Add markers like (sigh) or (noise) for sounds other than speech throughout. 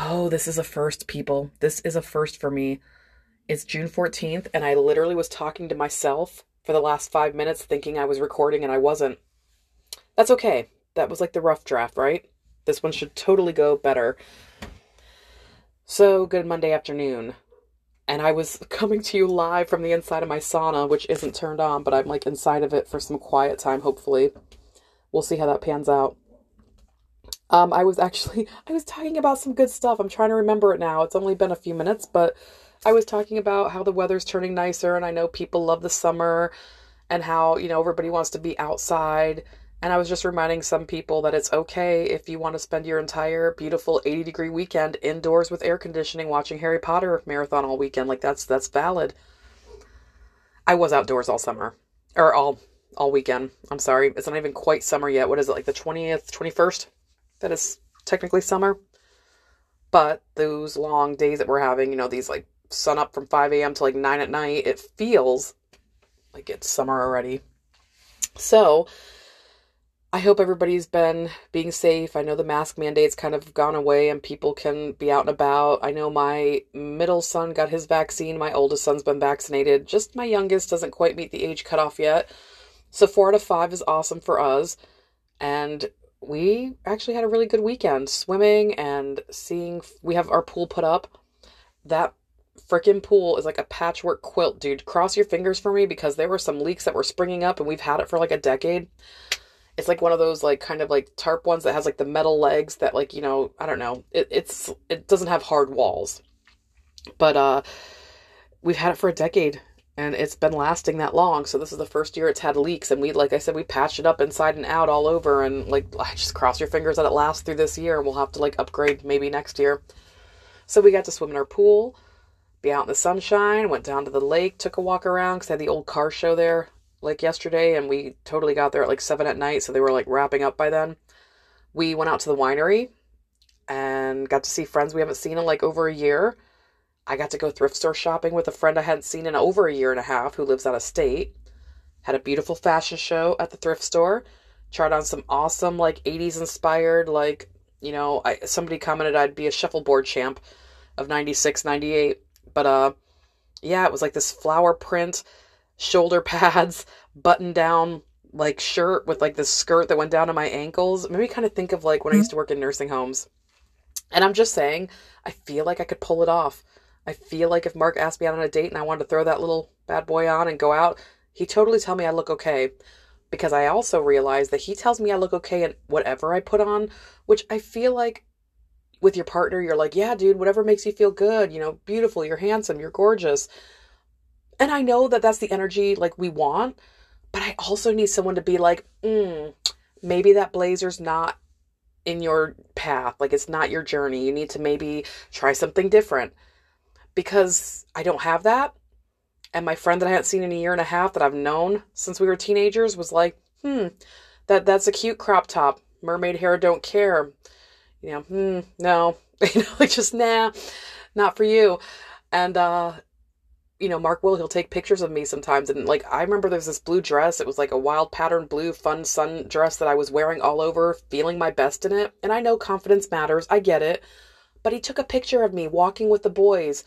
Oh, this is a first, people. This is a first for me. It's June 14th, and I literally was talking to myself for the last five minutes thinking I was recording and I wasn't. That's okay. That was like the rough draft, right? This one should totally go better. So, good Monday afternoon. And I was (laughs) coming to you live from the inside of my sauna, which isn't turned on, but I'm like inside of it for some quiet time, hopefully. We'll see how that pans out. Um, I was actually (laughs) I was talking about some good stuff. I'm trying to remember it now. It's only been a few minutes, but I was talking about how the weather's turning nicer and I know people love the summer and how, you know, everybody wants to be outside. And I was just reminding some people that it's okay if you want to spend your entire beautiful 80 degree weekend indoors with air conditioning watching Harry Potter marathon all weekend. Like that's that's valid. I was outdoors all summer or all all weekend. I'm sorry. It's not even quite summer yet. What is it? Like the 20th, 21st? That is technically summer. But those long days that we're having, you know, these like sun up from 5 a.m. to like 9 at night, it feels like it's summer already. So, I hope everybody's been being safe. I know the mask mandate's kind of gone away and people can be out and about. I know my middle son got his vaccine. My oldest son's been vaccinated. Just my youngest doesn't quite meet the age cutoff yet. So, four out of five is awesome for us. And we actually had a really good weekend swimming and seeing. We have our pool put up. That freaking pool is like a patchwork quilt, dude. Cross your fingers for me because there were some leaks that were springing up and we've had it for like a decade. It's like one of those like kind of like tarp ones that has like the metal legs that like, you know, I don't know. It it's it doesn't have hard walls. But uh we've had it for a decade and it's been lasting that long. So this is the first year it's had leaks, and we, like I said, we patched it up inside and out all over, and like (laughs) I just cross your fingers that it lasts through this year. And we'll have to like upgrade maybe next year. So we got to swim in our pool, be out in the sunshine. Went down to the lake, took a walk around because I had the old car show there like yesterday, and we totally got there at like seven at night, so they were like wrapping up by then. We went out to the winery and got to see friends we haven't seen in like over a year I got to go thrift store shopping with a friend I hadn't seen in over a year and a half who lives out of state. Had a beautiful fashion show at the thrift store. Tried on some awesome, like 80s inspired, like, you know, I, somebody commented I'd be a shuffleboard champ of 96, 98. But, uh, yeah, it was like this flower print, shoulder (laughs) pads, button down, like shirt with like this skirt that went down to my ankles. Maybe kind of think of like when I used to work in nursing homes. And I'm just saying, I feel like I could pull it off. I feel like if Mark asked me out on a date and I wanted to throw that little bad boy on and go out, he'd totally tell me I look okay. Because I also realize that he tells me I look okay in whatever I put on, which I feel like with your partner, you're like, yeah, dude, whatever makes you feel good, you know, beautiful, you're handsome, you're gorgeous. And I know that that's the energy like we want, but I also need someone to be like, mm, maybe that blazer's not in your path, like it's not your journey. You need to maybe try something different because I don't have that. And my friend that I hadn't seen in a year and a half that I've known since we were teenagers was like, hmm, that that's a cute crop top. Mermaid hair don't care. You know, hmm, no. (laughs) you know, like just nah, not for you. And uh you know, Mark will, he'll take pictures of me sometimes. And like, I remember there's this blue dress. It was like a wild pattern blue, fun sun dress that I was wearing all over, feeling my best in it. And I know confidence matters. I get it. But he took a picture of me walking with the boys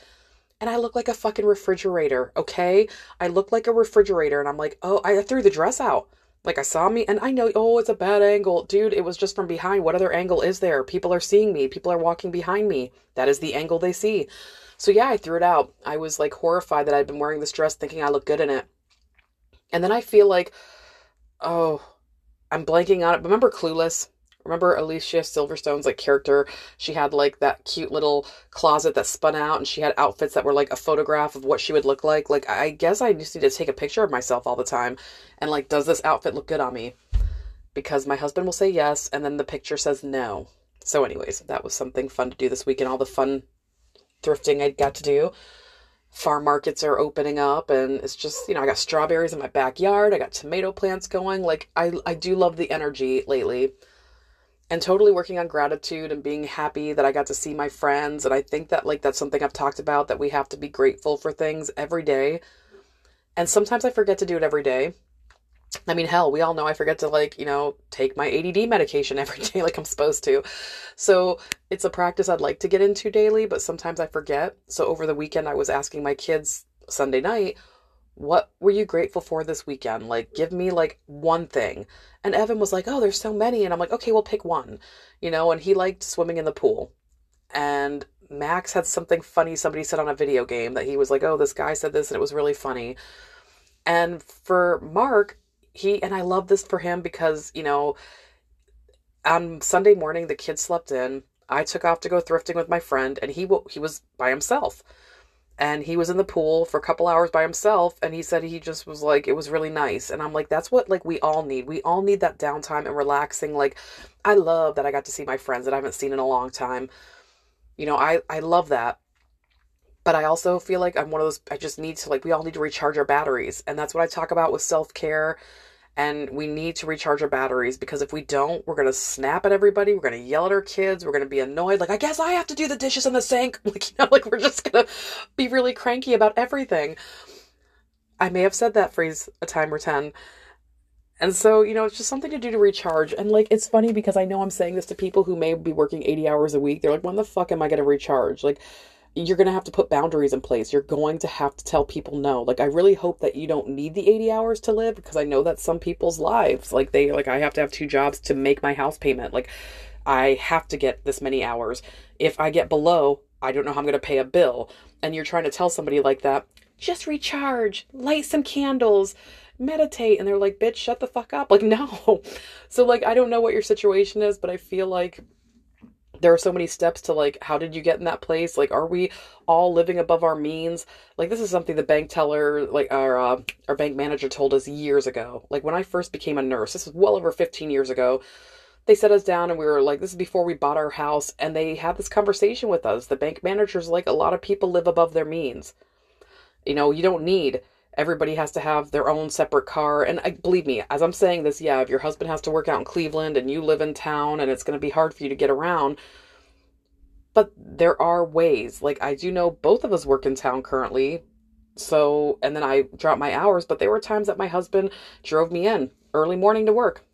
and I look like a fucking refrigerator, okay? I look like a refrigerator and I'm like, oh, I threw the dress out. Like I saw me and I know, oh, it's a bad angle. Dude, it was just from behind. What other angle is there? People are seeing me. People are walking behind me. That is the angle they see. So yeah, I threw it out. I was like horrified that I'd been wearing this dress thinking I looked good in it. And then I feel like, oh, I'm blanking on it. Remember Clueless? Remember Alicia Silverstone's like character? She had like that cute little closet that spun out and she had outfits that were like a photograph of what she would look like. Like I guess I just need to take a picture of myself all the time and like does this outfit look good on me? Because my husband will say yes and then the picture says no. So anyways, that was something fun to do this week and all the fun thrifting I got to do. Farm markets are opening up and it's just, you know, I got strawberries in my backyard. I got tomato plants going. Like I I do love the energy lately and totally working on gratitude and being happy that I got to see my friends. And I think that, like, that's something I've talked about that we have to be grateful for things every day. And sometimes I forget to do it every day. I mean, hell, we all know I forget to like, you know, take my ADD medication (laughs) every day like I'm supposed to. So it's a practice I'd like to get into daily, but sometimes I forget. So over the weekend, I was asking my kids Sunday night, what were you grateful for this weekend? Like, give me like one thing. And Evan was like, oh, there's so many. And I'm like, okay, we'll pick one, you know, and he liked swimming in the pool. And Max had something funny somebody said on a video game that he was like, oh, this guy said this and it was really funny. And for Mark, he, and I love this for him because, you know, on Sunday morning, the kids slept in. I took off to go thrifting with my friend, and he he was by himself and he was in the pool for a couple hours by himself and he said he just was like it was really nice. And i'm like that's what like we all need. We all need that downtime and relaxing. Like i love that i got to see my friends that i haven't seen in a long time. You know i i love that. But i also feel like i'm one of those i just need to like we all need to recharge our batteries. And that's what i talk about with self-care and we need to recharge our batteries because if we don't, we're to snap at everybody. We're to yell at our kids. We're to be annoyed. Like, I guess I have to do the dishes in the sink. (laughs) Like, you know, like we're just to be really cranky about everything. I may have said that phrase a time or 10. And so, you know, it's just something to do to recharge. And like, it's funny because I know I'm saying this to people who may be working 80 hours a week. They're like, when the fuck am I to recharge? Like, you're going to have to put boundaries in place. You're going to have to tell people no. Like I really hope that you don't need the 80 hours to live because I know that some people's lives. Like they like I have to have two jobs to make my house payment. Like I have to get this many hours. If I get below, I don't know how I'm going to pay a bill. And you're trying to tell somebody like that, just recharge, light some candles, meditate and they're like, "Bitch, shut the fuck up." Like (laughs) no. So like I don't know what your situation is, but I feel like there are so many steps to like how did you get in that place? Like are we all living above our means? Like this is something the bank teller like our uh, our bank manager told us years ago. Like when i first became a nurse this is well over 15 years ago they set us down and we were like this is before we bought our house and they had this conversation with us. The bank manager's like a lot of people live above their means. You know you don't need everybody has to have their own separate car. And I believe me, as I'm saying this, yeah, if your husband has to work out in Cleveland and you live in town and it's going to be hard for you to get around, but there are ways. Like I do know both of us work in town currently. So, and then I drop my hours, but there were times that my husband drove me in early morning to work,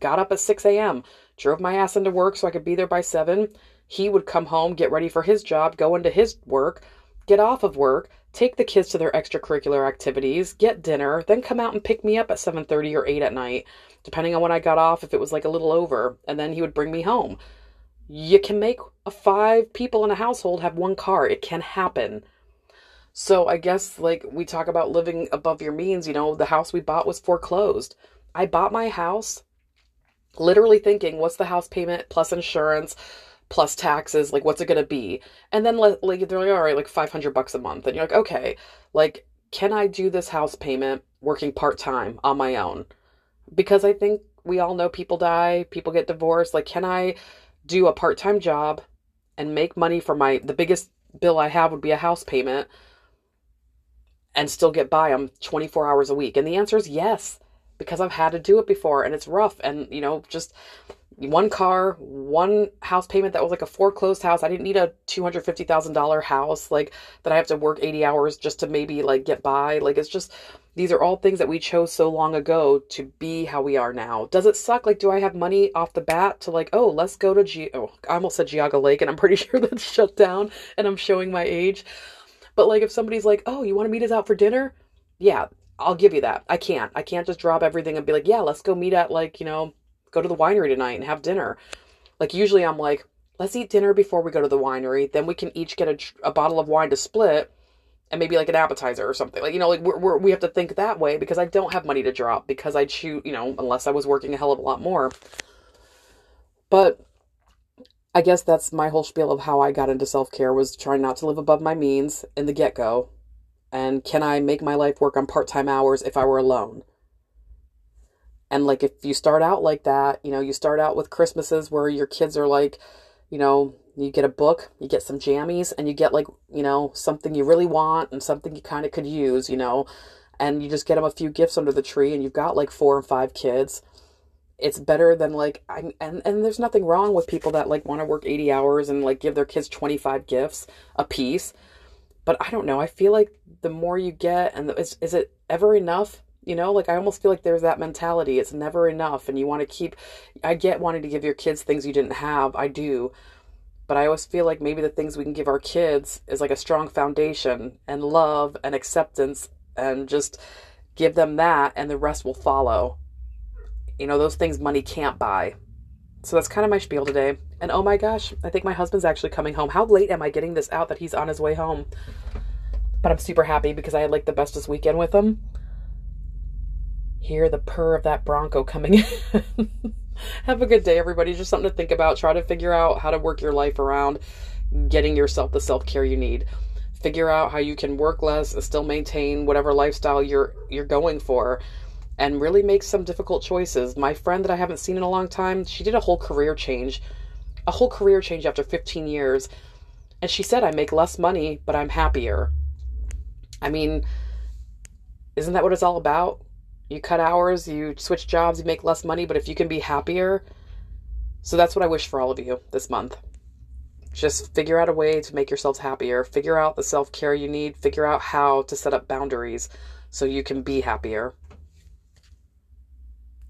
got up at 6 a.m., drove my ass into work so I could be there by 7. He would come home, get ready for his job, go into his work, get off of work, take the kids to their extracurricular activities, get dinner, then come out and pick me up at 7:30 or 8 at night, depending on when I got off if it was like a little over, and then he would bring me home. You can make a five people in a household have one car. It can happen. So I guess like we talk about living above your means, you know, the house we bought was foreclosed. I bought my house literally thinking, what's the house payment plus insurance? Plus taxes like what's it to be? And then like they're like all right like 500 bucks a month. And you're like okay like can i do this house payment working part-time on my own? Because i think we all know people die people get divorced like can i do a part-time job and make money for my the biggest bill i have would be a house payment and still get by i'm 24 hours a week? And the answer is yes because i've had to do it before and it's rough and you know just one car, one house payment that was like a foreclosed house. I didn't need a $250,000 house like that I have to work 80 hours just to maybe like get by. Like it's just these are all things that we chose so long ago to be how we are now. Does it suck? Like do I have money off the bat to like, "Oh, let's go to G oh, I almost said Geauga Lake and I'm pretty (laughs) sure that's shut down and I'm showing my age. But like if somebody's like, "Oh, you want to meet us out for dinner?" Yeah, I'll give you that. I can't. I can't just drop everything and be like, "Yeah, let's go meet at like, you know, go to the winery tonight and have dinner. Like usually I'm like, let's eat dinner before we go to the winery. Then we can each get a, a bottle of wine to split and maybe like an appetizer or something. Like, you know, like we're, we're, we have to think that way because I don't have money to drop because I choose, you know, unless I was working a hell of a lot more. But I guess that's my whole spiel of how I got into self care was trying not to live above my means in the get go. And can I make my life work on part time hours if I were alone? And like if you start out like that, you know, you start out with Christmases where your kids are like, you know, you get a book, you get some jammies, and you get like, you know, something you really want and something you kind of could use, you know, and you just get them a few gifts under the tree and you've got like four and five kids. It's better than like I'm and and there's nothing wrong with people that like want to work 80 hours and like give their kids 25 gifts a piece. But I don't know. I feel like the more you get and the, is is it ever enough? You know, like I almost feel like there's that mentality. It's never enough. And you want to keep, I get wanting to give your kids things you didn't have. I do. But I always feel like maybe the things we can give our kids is like a strong foundation and love and acceptance and just give them that and the rest will follow. You know, those things money can't buy. So that's kind of my spiel today. And oh my gosh, I think my husband's actually coming home. How late am I getting this out that he's on his way home? But I'm super happy because I had like the bestest weekend with him. Hear the purr of that Bronco coming (laughs) in. Have a good day, everybody. Just something to think about. Try to figure out how to work your life around getting yourself the self care you need. Figure out how you can work less and still maintain whatever lifestyle you're you're going for and really make some difficult choices. My friend that I haven't seen in a long time, she did a whole career change, a whole career change after 15 years. And she said, I make less money, but I'm happier. I mean, isn't that what it's all about? You cut hours, you switch jobs, you make less money, but if you can be happier. So that's what I wish for all of you this month. Just figure out a way to make yourselves happier. Figure out the self care you need. Figure out how to set up boundaries so you can be happier.